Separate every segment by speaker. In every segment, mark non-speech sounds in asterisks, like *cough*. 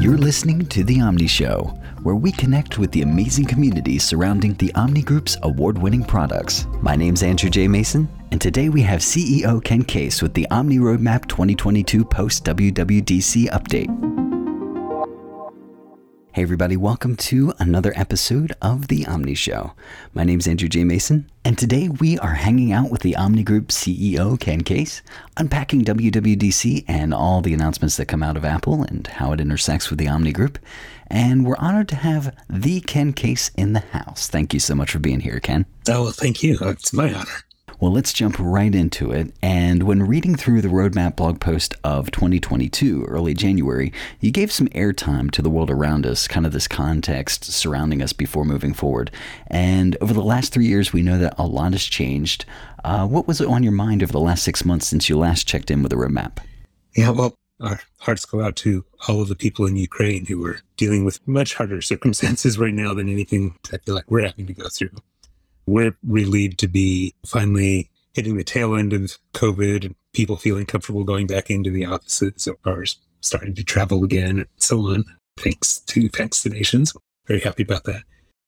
Speaker 1: You're listening to The Omni Show, where we connect with the amazing community surrounding the Omni Group's award winning products. My name's Andrew J. Mason, and today we have CEO Ken Case with the Omni Roadmap 2022 post WWDC update. Hey, everybody, welcome to another episode of The Omni Show. My name is Andrew J. Mason, and today we are hanging out with the Omni Group CEO, Ken Case, unpacking WWDC and all the announcements that come out of Apple and how it intersects with the Omni Group. And we're honored to have the Ken Case in the house. Thank you so much for being here, Ken.
Speaker 2: Oh, thank you. It's my honor.
Speaker 1: Well, let's jump right into it. And when reading through the roadmap blog post of 2022, early January, you gave some airtime to the world around us, kind of this context surrounding us before moving forward. And over the last three years, we know that a lot has changed. Uh, what was on your mind over the last six months since you last checked in with the roadmap?
Speaker 2: Yeah, well, our hearts go out to all of the people in Ukraine who are dealing with much harder *laughs* circumstances right now than anything I feel like we're having to go through we're relieved to be finally hitting the tail end of COVID and people feeling comfortable going back into the offices or starting to travel again and so on, thanks to vaccinations. Very happy about that.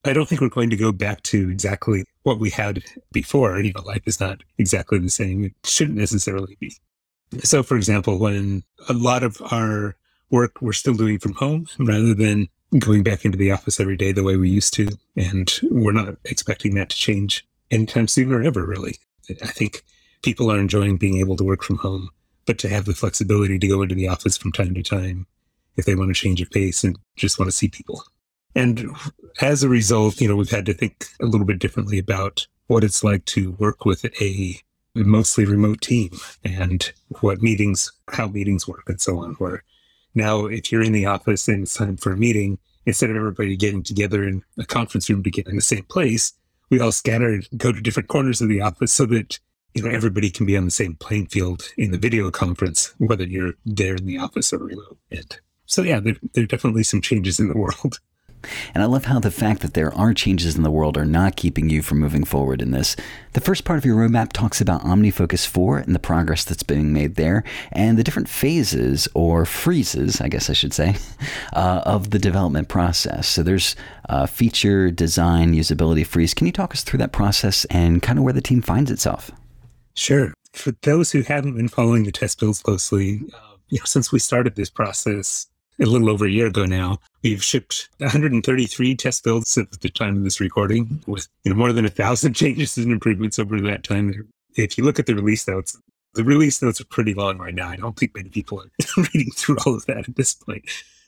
Speaker 2: I don't think we're going to go back to exactly what we had before. You know, life is not exactly the same. It shouldn't necessarily be. So, for example, when a lot of our work we're still doing from home rather than going back into the office every day the way we used to. And we're not expecting that to change anytime soon or ever, really. I think people are enjoying being able to work from home, but to have the flexibility to go into the office from time to time if they want to change of pace and just want to see people. And as a result, you know, we've had to think a little bit differently about what it's like to work with a mostly remote team and what meetings, how meetings work and so on, where now, if you're in the office and it's time for a meeting, instead of everybody getting together in a conference room to get in the same place, we all scatter and go to different corners of the office so that you know everybody can be on the same playing field in the video conference, whether you're there in the office or remote. So, yeah, there, there are definitely some changes in the world.
Speaker 1: And I love how the fact that there are changes in the world are not keeping you from moving forward in this. The first part of your roadmap talks about OmniFocus 4 and the progress that's being made there, and the different phases or freezes, I guess I should say, *laughs* uh, of the development process. So there's uh, feature, design, usability freeze. Can you talk us through that process and kind of where the team finds itself?
Speaker 2: Sure. For those who haven't been following the test builds closely, uh, you know, since we started this process a little over a year ago now, we've shipped 133 test builds at the time of this recording with you know more than a thousand *laughs* changes and improvements over that time. If you look at the release notes, the release notes are pretty long right now. I don't think many people are *laughs* reading through all of that at this point.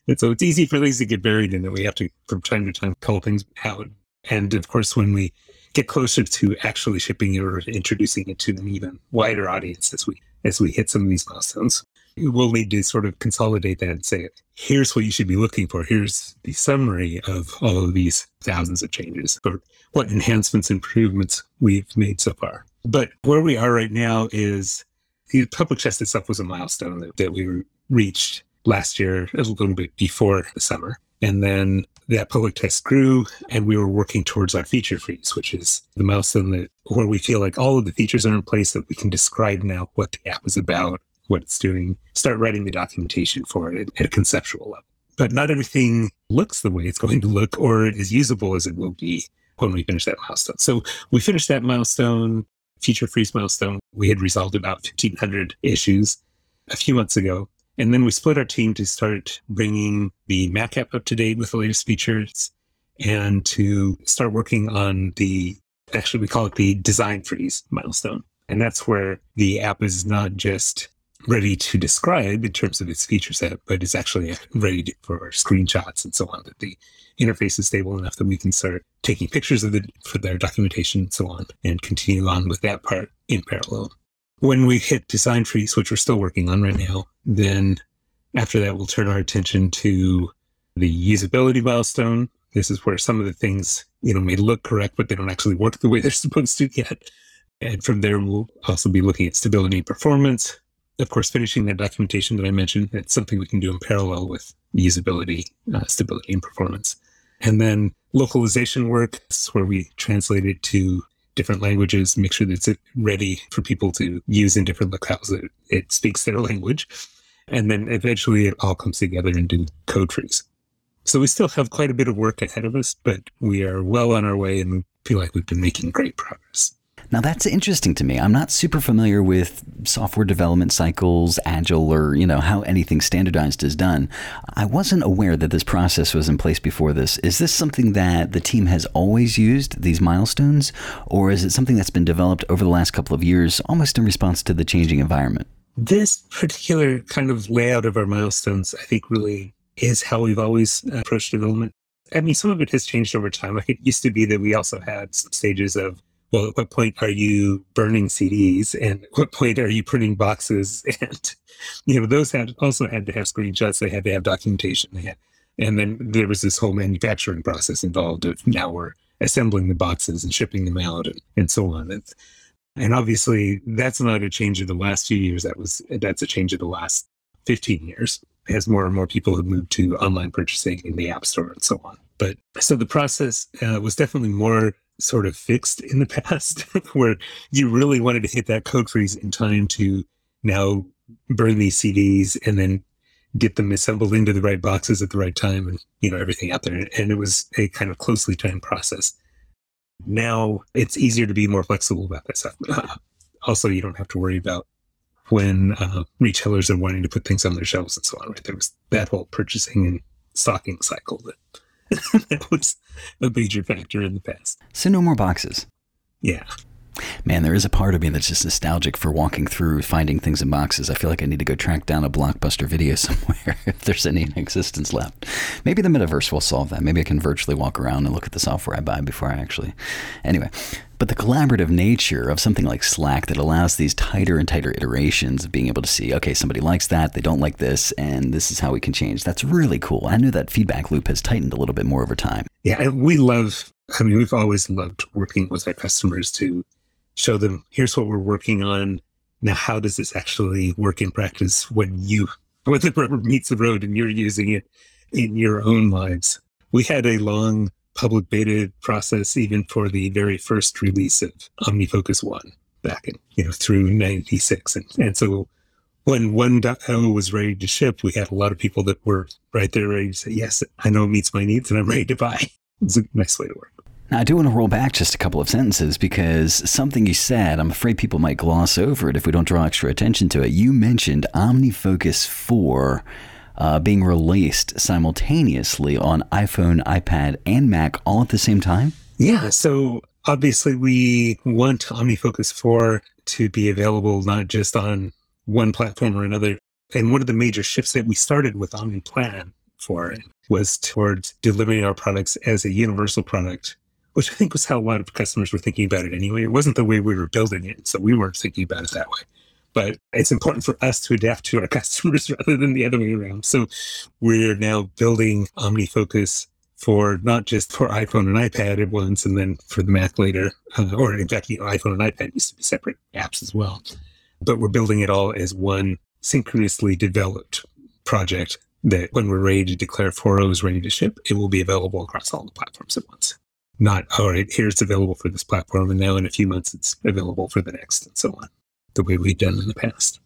Speaker 2: And so it's easy for things to get buried in that we have to, from time to time, call things out. And of course, when we get closer to actually shipping it or introducing it to an even wider audience as we as we hit some of these milestones, we'll need to sort of consolidate that and say, here's what you should be looking for. Here's the summary of all of these thousands of changes or what enhancements, improvements we've made so far. But where we are right now is the public test itself was a milestone that, that we reached last year, a little bit before the summer. And then that public test grew and we were working towards our feature freeze, which is the milestone that where we feel like all of the features are in place that we can describe now what the app is about, what it's doing, start writing the documentation for it at a conceptual level. But not everything looks the way it's going to look or is usable as it will be when we finish that milestone. So we finished that milestone, feature freeze milestone. We had resolved about 1,500 issues a few months ago. And then we split our team to start bringing the Mac app up to date with the latest features and to start working on the, actually, we call it the design freeze milestone. And that's where the app is not just ready to describe in terms of its feature set, but it's actually ready for screenshots and so on. That the interface is stable enough that we can start taking pictures of it for their documentation and so on, and continue on with that part in parallel. When we hit design freeze, which we're still working on right now, then after that we'll turn our attention to the usability milestone. This is where some of the things you know may look correct, but they don't actually work the way they're *laughs* supposed to yet. And from there, we'll also be looking at stability and performance, of course, finishing that documentation that I mentioned, it's something we can do in parallel with usability, uh, stability, and performance. And then localization work where we translate it to different languages, make sure that it's ready for people to use in different locales, that it speaks their *laughs* language. And then eventually it all comes together into code freeze. So we still have quite a bit of work ahead of us, but we are well on our way and feel like we've been making great progress.
Speaker 1: Now that's interesting to me. I'm not super familiar with software development cycles, agile, or you know how anything standardized is done. I wasn't aware that this process was in place before this. Is this something that the team has always used these milestones, or is it something that's been developed over the last couple of years, almost in response to the changing environment?
Speaker 2: This particular kind of layout of our milestones, I think, really is how we've always uh, approached development. I mean, some of it has changed over time. Like it used to be that we also had some stages of well, at what point are you burning CDs and at what point are you printing boxes? *laughs* And, you know, those had also had to have screenshots. They had to have documentation. They had, and then there was this whole manufacturing process involved of now we're assembling the boxes and shipping them out and, and so on. And, and obviously that's not a change of the last few years. That was, that's a change of the last 15 years as more and more people have moved to online purchasing in the app store and so on. But so the process uh, was definitely more sort of fixed in the *laughs* past, where you really wanted to hit that code freeze in time to now burn these CDs and then get them assembled into the right boxes at the right time and you know everything out there. And it was a kind of closely timed process. Now it's easier to be more flexible about that stuff. *laughs* also, you don't have to worry about when uh, retailers are wanting to put things on their shelves and so on. Right, there was that whole purchasing and stocking cycle that *laughs* that was a major factor in the past.
Speaker 1: So no more boxes.
Speaker 2: Yeah.
Speaker 1: Man, there is a part of me that's just nostalgic for walking through, finding things in boxes. I feel like I need to go track down a blockbuster video *laughs* somewhere if there's any in existence left. Maybe the metaverse will solve that. Maybe I can virtually walk around and look at the software I buy before I actually. Anyway, but the collaborative nature of something like Slack that allows these tighter and tighter iterations of being able to see, okay, somebody likes that, they don't like this, and this is how we can change. That's really cool. I know that feedback loop has tightened a little bit more over time.
Speaker 2: Yeah, we love, I mean, we've always loved working with our customers to show them here's what we're working on. Now, how does this actually work in practice when you, *laughs* when the rubber meets the road and you're using it in your own lives? We had a long public beta process even for the very first release of OmniFocus 1 back in, you know, through 96. And, and so when 1.0 was ready to ship, we had a lot of people that were right there ready to say, yes, I know it meets my needs and I'm ready to buy. *laughs* It's a nice way to work.
Speaker 1: Now, I do want to roll back just a couple of sentences because something you said, I'm afraid people might gloss over it if we don't draw extra attention to it. You mentioned OmniFocus 4 uh, being released simultaneously on iPhone, iPad, and Mac all at the same time.
Speaker 2: Yeah. So obviously, we want OmniFocus 4 to be available not just on one platform or another. And one of the major shifts that we started with OmniPlan 4 was towards delivering our products as a universal product which I think was how a lot of customers were thinking about it anyway. It wasn't the way we were building it, so we weren't thinking about it that way. But it's important for us to adapt to our *laughs* customers rather than the other way around. So we're now building OmniFocus 4 not just for iPhone and iPad at once, and then for the Mac later, uh, or in fact, you know, iPhone and iPad used to be separate apps as well. But we're building it all as one synchronously developed project that when we're ready to declare 4.0 is ready to ship, it will be available across all the platforms at once not, all right, here's available for this platform. And now in a few months, it's available for the next and so on, the way we've done in the past.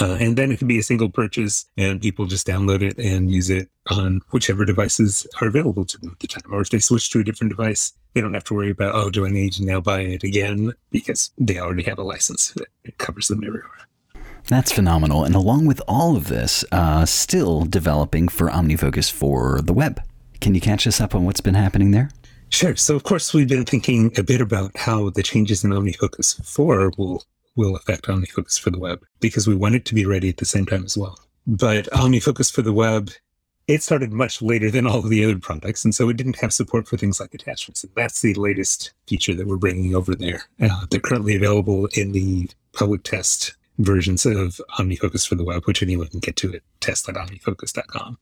Speaker 2: Uh, and then it can be a single purchase and people just download it and use it on whichever devices are available to them at the time. Or if they switch to a different device, they don't have to worry about, oh, do I need to now buy it again? Because they already have a license that covers them everywhere.
Speaker 1: That's phenomenal. And along with all of this, uh, still developing for OmniFocus for the web. Can you catch us up on what's been happening there?
Speaker 2: Sure. So, of course, we've been thinking a bit about how the changes in OmniFocus 4 will will affect OmniFocus for the web because we want it to be ready at the same time as well. But OmniFocus for the web, it started much later than all of the other products, and so it didn't have support for things like attachments. And that's the latest feature that we're bringing over there. Uh, they're currently available in the public test versions of OmniFocus for the web, which anyone can get to at test.omnifocus.com.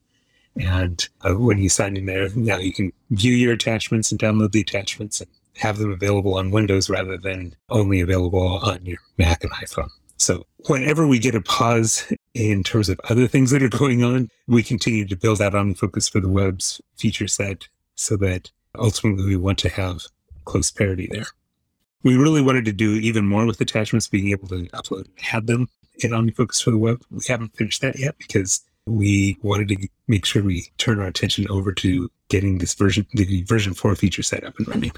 Speaker 2: And uh, when you sign in there, now you can view your attachments and download the attachments and have them available on Windows rather than only available on your Mac and iPhone. So whenever we get a pause in terms of other things that are going on, we continue to build out OmniFocus for the web's feature set so that ultimately we want to have close parity there. We really wanted to do even more with attachments, being able to upload and add them in OmniFocus for the web. We haven't finished that yet because we wanted to make sure we turn our attention over to getting this version, the version four feature set up and running.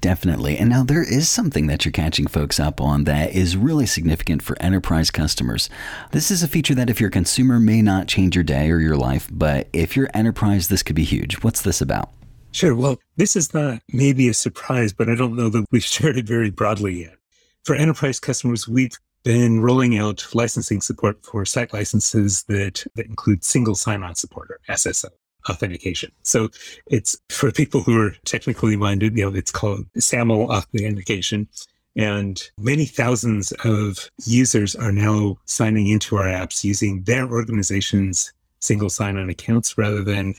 Speaker 1: Definitely. And now there is something that you're catching folks up on that is really significant for enterprise customers. This is a feature that if you're a consumer may not change your day or your life, but if you're enterprise, this could be huge. What's this about?
Speaker 2: Sure. Well, this is not maybe a surprise, but I don't know that we've *laughs* shared it very broadly yet. For enterprise customers, we've been rolling out licensing support for site licenses that, that include single sign-on support or SSO authentication. So it's for people who are technically minded, you know, it's called SAML authentication. And many thousands of users are now signing into our apps using their organization's single sign-on accounts rather than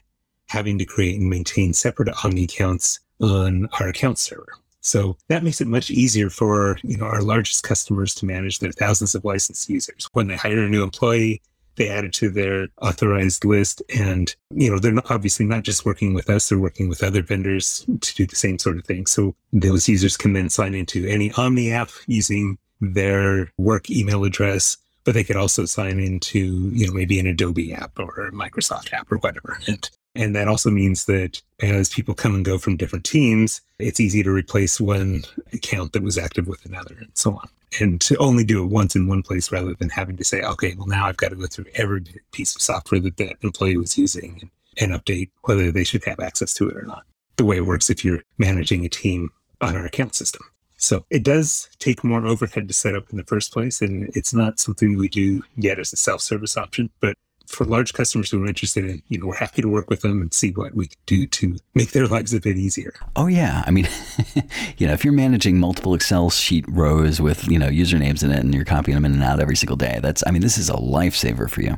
Speaker 2: having to create and maintain separate Omni accounts on our account server. So that makes it much easier for you know our largest customers to manage their thousands of licensed users. When they hire a new employee, they add it to their authorized list, and you know they're not, obviously not just working with us; they're working with other vendors to do the same sort of thing. So those users can then sign into any Omni app using their work email address, but they could also sign into you know maybe an Adobe app or a Microsoft app or whatever, and and that also means that as people come and go from different teams, it's easy to replace one account that was active with another and so on. And to only do it once in one place rather than having to say, okay, well, now I've got to go through every piece of software that that employee was using and, and update whether they should have access to it or not. The way it works if you're managing a team on our account system. So it does take more overhead to set up in the first place. And it's not something we do yet as a self service option, but for large customers who are interested in, you know, we're happy to work with them and see what we can do to make their lives a bit easier.
Speaker 1: Oh yeah, I mean, *laughs* you know, if you're managing multiple Excel sheet rows with you know usernames in it and you're copying them in and out every single day, that's I mean, this is a lifesaver for you.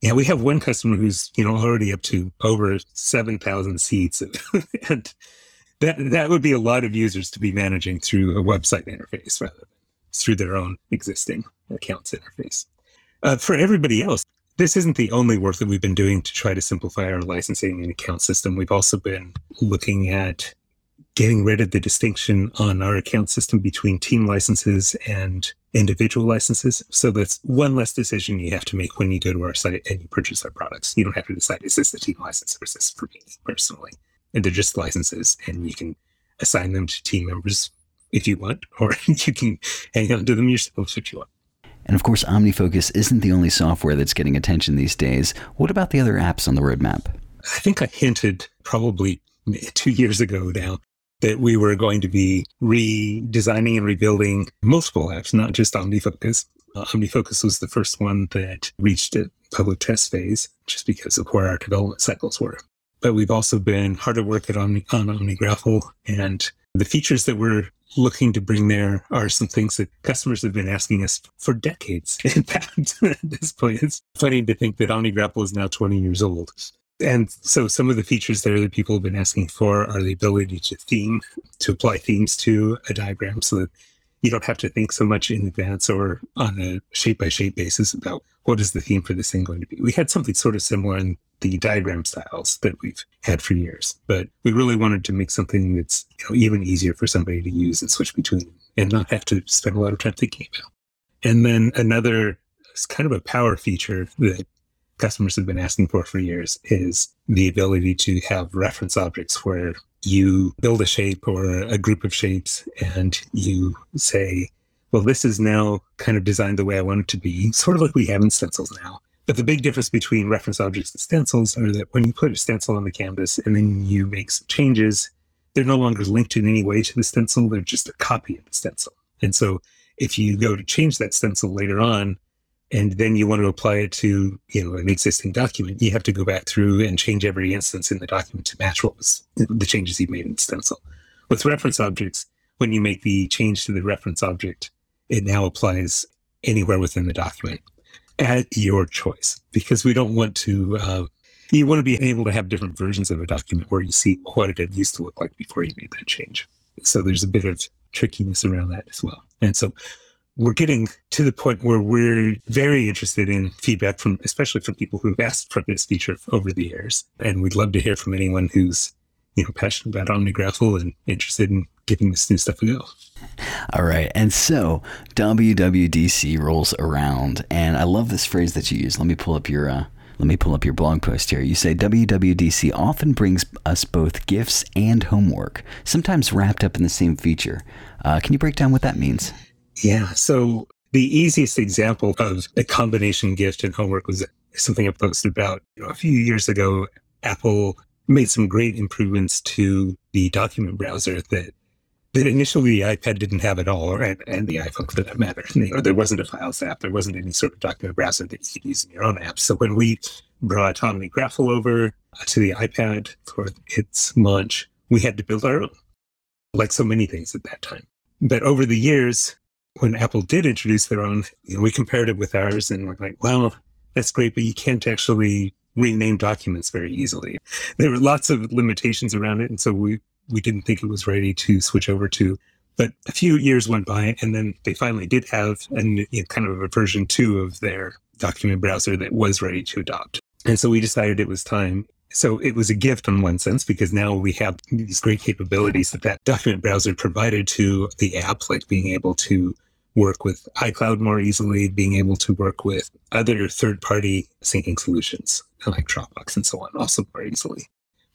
Speaker 2: Yeah, we have one customer who's you know already up to over seven thousand seats, and *laughs* that that would be a lot of users to be managing through a website interface rather than through their own existing accounts interface. Uh, for everybody else, this isn't the only work that we've been doing to try to simplify our licensing and account system. We've also been looking at getting rid of the distinction on our account system between team licenses and individual licenses. So that's one less decision you have to make when you go to our site and you purchase our products. You don't have to decide, is this the team license or is this for me personally? And they're just licenses and you can assign them to team members if you want, or *laughs* you can hang on to them yourself if you want.
Speaker 1: And of course, OmniFocus isn't the only software that's getting attention these days. What about the other apps on the roadmap?
Speaker 2: I think I hinted probably two years ago now that we were going to be redesigning and rebuilding multiple apps, not just OmniFocus. Uh, OmniFocus was the first one that reached a public test phase just because of where our development cycles were. But we've also been hard at work at Omni, on OmniGraffle and the features that we're looking to bring there are some things that customers have been asking us for decades. *laughs* In fact, at this point, it's funny to think that OmniGraffle is now 20 years old. And so some of the features there that people have been asking for are the ability to theme, to apply themes to a diagram so that you don't have to think so much in advance or on a shape by shape basis about what is the theme for this thing going to be. We had something sort of similar in the diagram styles that we've had for years. But we really wanted to make something that's you know, even easier for somebody to use and switch between and not have to spend a lot of time thinking about. And then another kind of a power feature that customers have been asking for for years is the ability to have reference objects where you build a shape or a group of shapes and you say, well, this is now kind of designed the way I want it to be, sort of like we have in stencils now. But the big difference between reference objects and stencils are that when you put a stencil on the canvas and then you make some changes, they're no longer linked in any way to the stencil. They're just a copy of the stencil. And so if you go to change that stencil later on, and then you want to apply it to you know an existing document, you have to go back through and change every instance in the document to match what was the changes you made in the stencil. With reference objects, when you make the change to the reference object, it now applies anywhere within the document at your choice because we don't want to. Uh, you want to be able to have different versions of a document where you see what it used to look like before you made that change. So there's a bit of trickiness around that as well. And so we're getting to the point where we're very interested in feedback from, especially from people who've asked for this feature over the years. And we'd love to hear from anyone who's you know, passionate about OmniGraffle and interested in giving this new stuff a go.
Speaker 1: All right. And so WWDC rolls around, and I love this phrase that you use. Let me pull up your. Uh, let me pull up your blog post here. You say WWDC often brings us both gifts and homework, sometimes wrapped up in the same feature. Uh, can you break down what that means?
Speaker 2: Yeah. So the easiest example of a combination gift and homework was something I posted about you know, a few years ago. Apple made some great improvements to the document browser that that initially the iPad didn't have at all, and, and the iPhone for that matter. *laughs* There wasn't a Files app. There wasn't any sort of document browser that you could use in your own app. So when we brought OmniGraffle over uh, to the iPad for its launch, we had to build our own, like so many things at that time. But over the years, when Apple did introduce their own, you know, we compared it with ours and we're like, well, that's great, but you can't actually rename documents very easily. There were lots of limitations around it. And so we we didn't think it was ready to switch over to. But a few years went by, and then they finally did have a you know, kind of a version two of their document browser that was ready to adopt. And so we decided it was time. So it was a gift in one sense because now we have these great capabilities that that document browser provided to the app, like being able to work with iCloud more easily, being able to work with other third party syncing solutions like Dropbox and so on also more easily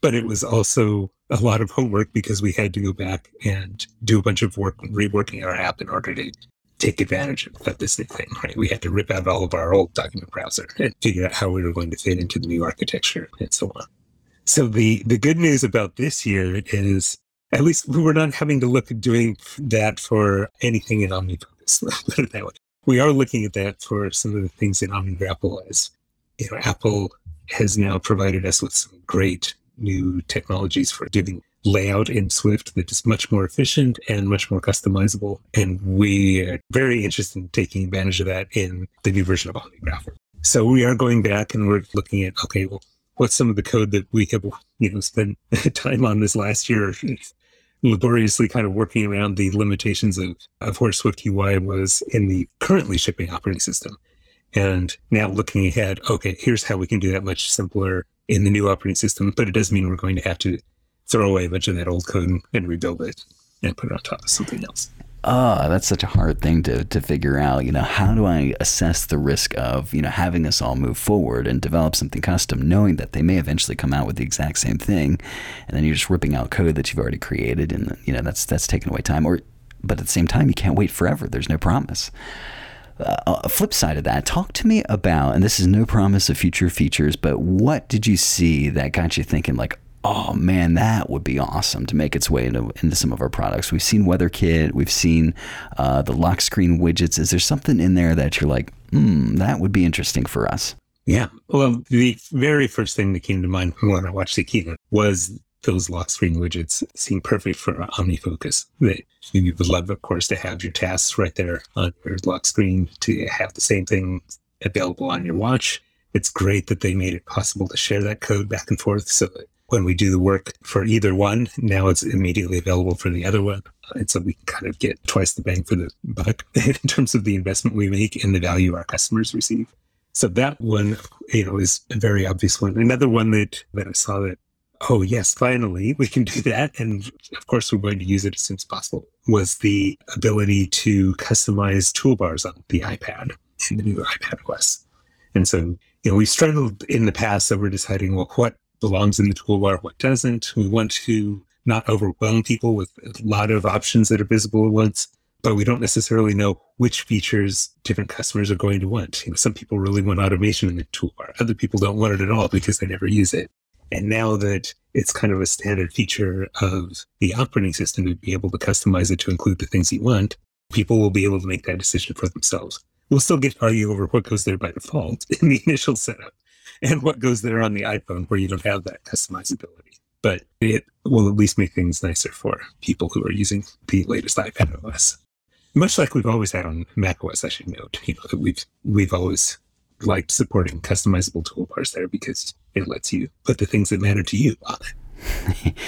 Speaker 2: but it was also a lot of homework because we had to go back and do a bunch of work reworking our app in order to take advantage of this new thing, right? We had to rip out all of our old document browser and figure out how we were going to fit into the new architecture and so on. So the, the good news about this year is at least we were not having to look at doing that for anything in OmniFocus. *laughs* Put it that way. We are looking at that for some of the things in OmniGraffle um, as you know, Apple has now provided us with some great new technologies for doing layout in Swift that is much more efficient and much more customizable. And we are very interested in taking advantage of that in the new version of OmniGraffle. So we are going back and we're looking at, okay, well, what's some of the code that we have, you know, spent *laughs* time on this last year, laboriously kind of working around the limitations of, of where SwiftUI was in the currently shipping operating system. And now looking ahead, okay, here's how we can do that much simpler in the new operating system, but it does mean we're going to have to throw away a bunch of that old code and rebuild it and put it on top of something else.
Speaker 1: Oh, that's such a hard thing to, to figure out. You know, how do I assess the risk of, you know, having us all move forward and develop something custom, knowing that they may eventually come out with the exact same thing, and then you're just ripping out code that you've already created, and you know that's that's taking away time. Or, but at the same time, you can't wait forever. There's no promise uh, a flip side of that, talk to me about, and this is no promise of future features, but what did you see that got you thinking, like, oh man, that would be awesome to make its way into, into some of our products? We've seen WeatherKit, we've seen uh, the lock screen widgets. Is there something in there that you're like, hmm, that would be interesting for us?
Speaker 2: Yeah. Well, the very first thing that came to mind when I watched the keynote was those lock screen widgets seem perfect for OmniFocus. That you would love, of course, to have your tasks right there on your lock screen to have the same thing available on your watch. It's great that they made it possible to share that code back and forth so that when we do the work for either one, now it's immediately available for the other one. And so we kind of get twice the bang for the buck *laughs* in terms of the investment we make and the value our customers receive. So that one, you know, is a very obvious one. Another one that, that I saw that oh yes, finally we can do that. And of course, we're going to use it as soon as possible. Was the ability to customize toolbars on the iPad in the new iPad OS. And so, you know, we struggled in the past over deciding, well, what belongs in the toolbar, what doesn't. We want to not overwhelm people with a lot of options that are visible at once, but we don't necessarily know which features different customers are going to want. You know, some people really want automation in the toolbar. Other people don't want it at all because they never use it. And now that it's kind of a standard feature of the operating system to be able to customize it to include the things you want, people will be able to make that decision for themselves. We'll still get to argue over what goes there by default *laughs* in the initial setup *laughs* and what goes there on the iPhone where you don't have that customizability. But it will at least make things nicer for people who are using the latest iPad OS. Much like we've always had on Mac OS, I should note, you know, that we've we've always liked supporting customizable toolbars there because it lets you put the things that matter to you on
Speaker 1: it.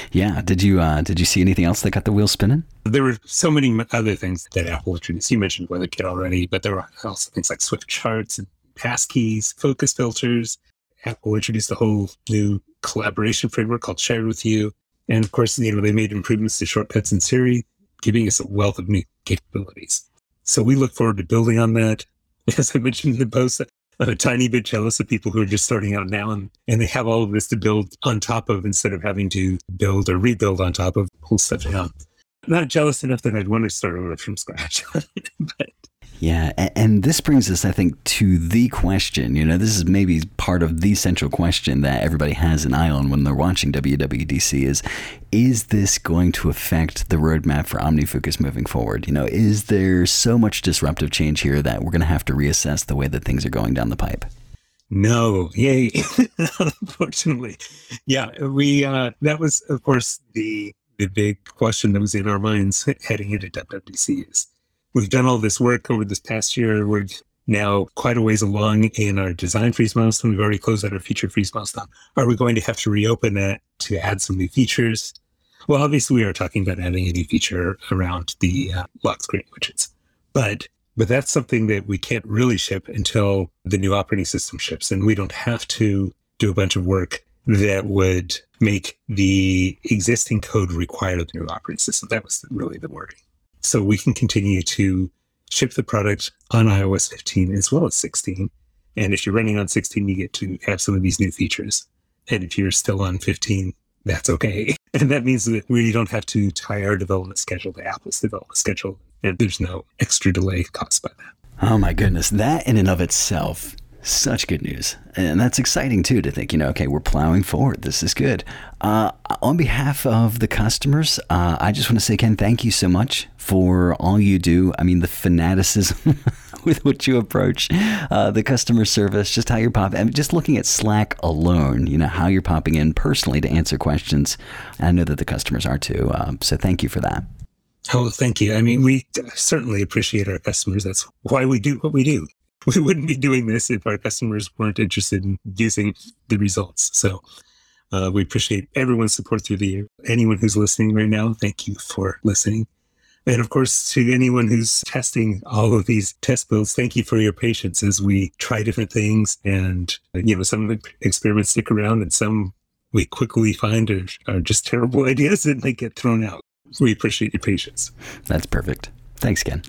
Speaker 1: *laughs* yeah. Did you uh, did you see anything else that got the wheel spinning?
Speaker 2: There were so many other things that Apple introduced. You mentioned WeatherKit already, but there were also things like Swift charts and passkeys, focus filters. Apple introduced a whole new collaboration framework called Shared with You. And of course, you know, they made improvements to shortcuts in Siri, giving us a wealth of new capabilities. So we look forward to building on that. *laughs* As I mentioned in the post, I'm a tiny bit jealous of people who are just starting out now and, and they have all of this to build on top of instead of having to build or rebuild on top of, pull stuff down. Not jealous enough that I'd want to start over from scratch. *laughs* but
Speaker 1: yeah, and this brings us, I think, to the question. You know, this is maybe part of the central question that everybody has an eye on when they're watching WWDC is, is this going to affect the roadmap for OmniFocus moving forward? You know, is there so much disruptive change here that we're going to have to reassess the way that things are going down the pipe?
Speaker 2: No, yay! *laughs* Unfortunately, yeah, we uh, that was, of course, the the big question that was in our minds heading into WWDC is we've done all this work over this past year. We're now quite a ways along in our design freeze milestone. We've already closed out our feature freeze milestone. Are we going to have to reopen that to add some new features? Well, obviously, we are talking about adding a new feature around the uh, lock screen widgets, but but that's something that we can't really ship until the new operating system ships, and we don't have to do a bunch of work that would make the existing code require the new operating system. That was really the worry. So we can continue to ship the product on iOS 15 as well as 16. And if you're running on 16, you get to have some of these new features. And if you're still on 15, that's okay. *laughs* And that means that we don't have to tie our development schedule to Apple's development schedule. And there's no extra delay caused by that.
Speaker 1: Oh my goodness. That in and of itself such good news. And that's exciting too to think, you know, okay, we're plowing forward. This is good. Uh, on behalf of the customers, uh, I just want to say, Ken, thank you so much for all you do. I mean, the fanaticism *laughs* with which you approach uh, the customer service, just how you're popping, I just looking at Slack alone, you know, how you're popping in personally to answer questions. I know that the customers are too. Um, so thank you for that.
Speaker 2: Oh, thank you. I mean, we certainly appreciate our customers. That's why we do what we do. *laughs* we wouldn't be doing this if our customers weren't interested in using the results. So uh, we appreciate everyone's support through the year. Anyone who's listening right now, thank you for listening. And of course, to anyone who's testing all of these test builds, thank you for your patience as we try different things. And, you know, some of the experiments stick around and some we quickly find are, are just terrible *laughs* ideas and they get thrown out. We appreciate your patience.
Speaker 1: That's perfect. Thanks, Ken.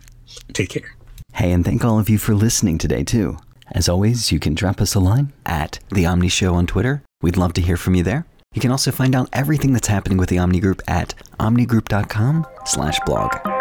Speaker 2: Take care.
Speaker 1: Hey, and thank all of you for listening today, too. As always, you can drop us a line at The Omni Show on Twitter. We'd love to hear from you there. You can also find out everything that's happening with the Omni Group at omnigroup.com slash blog.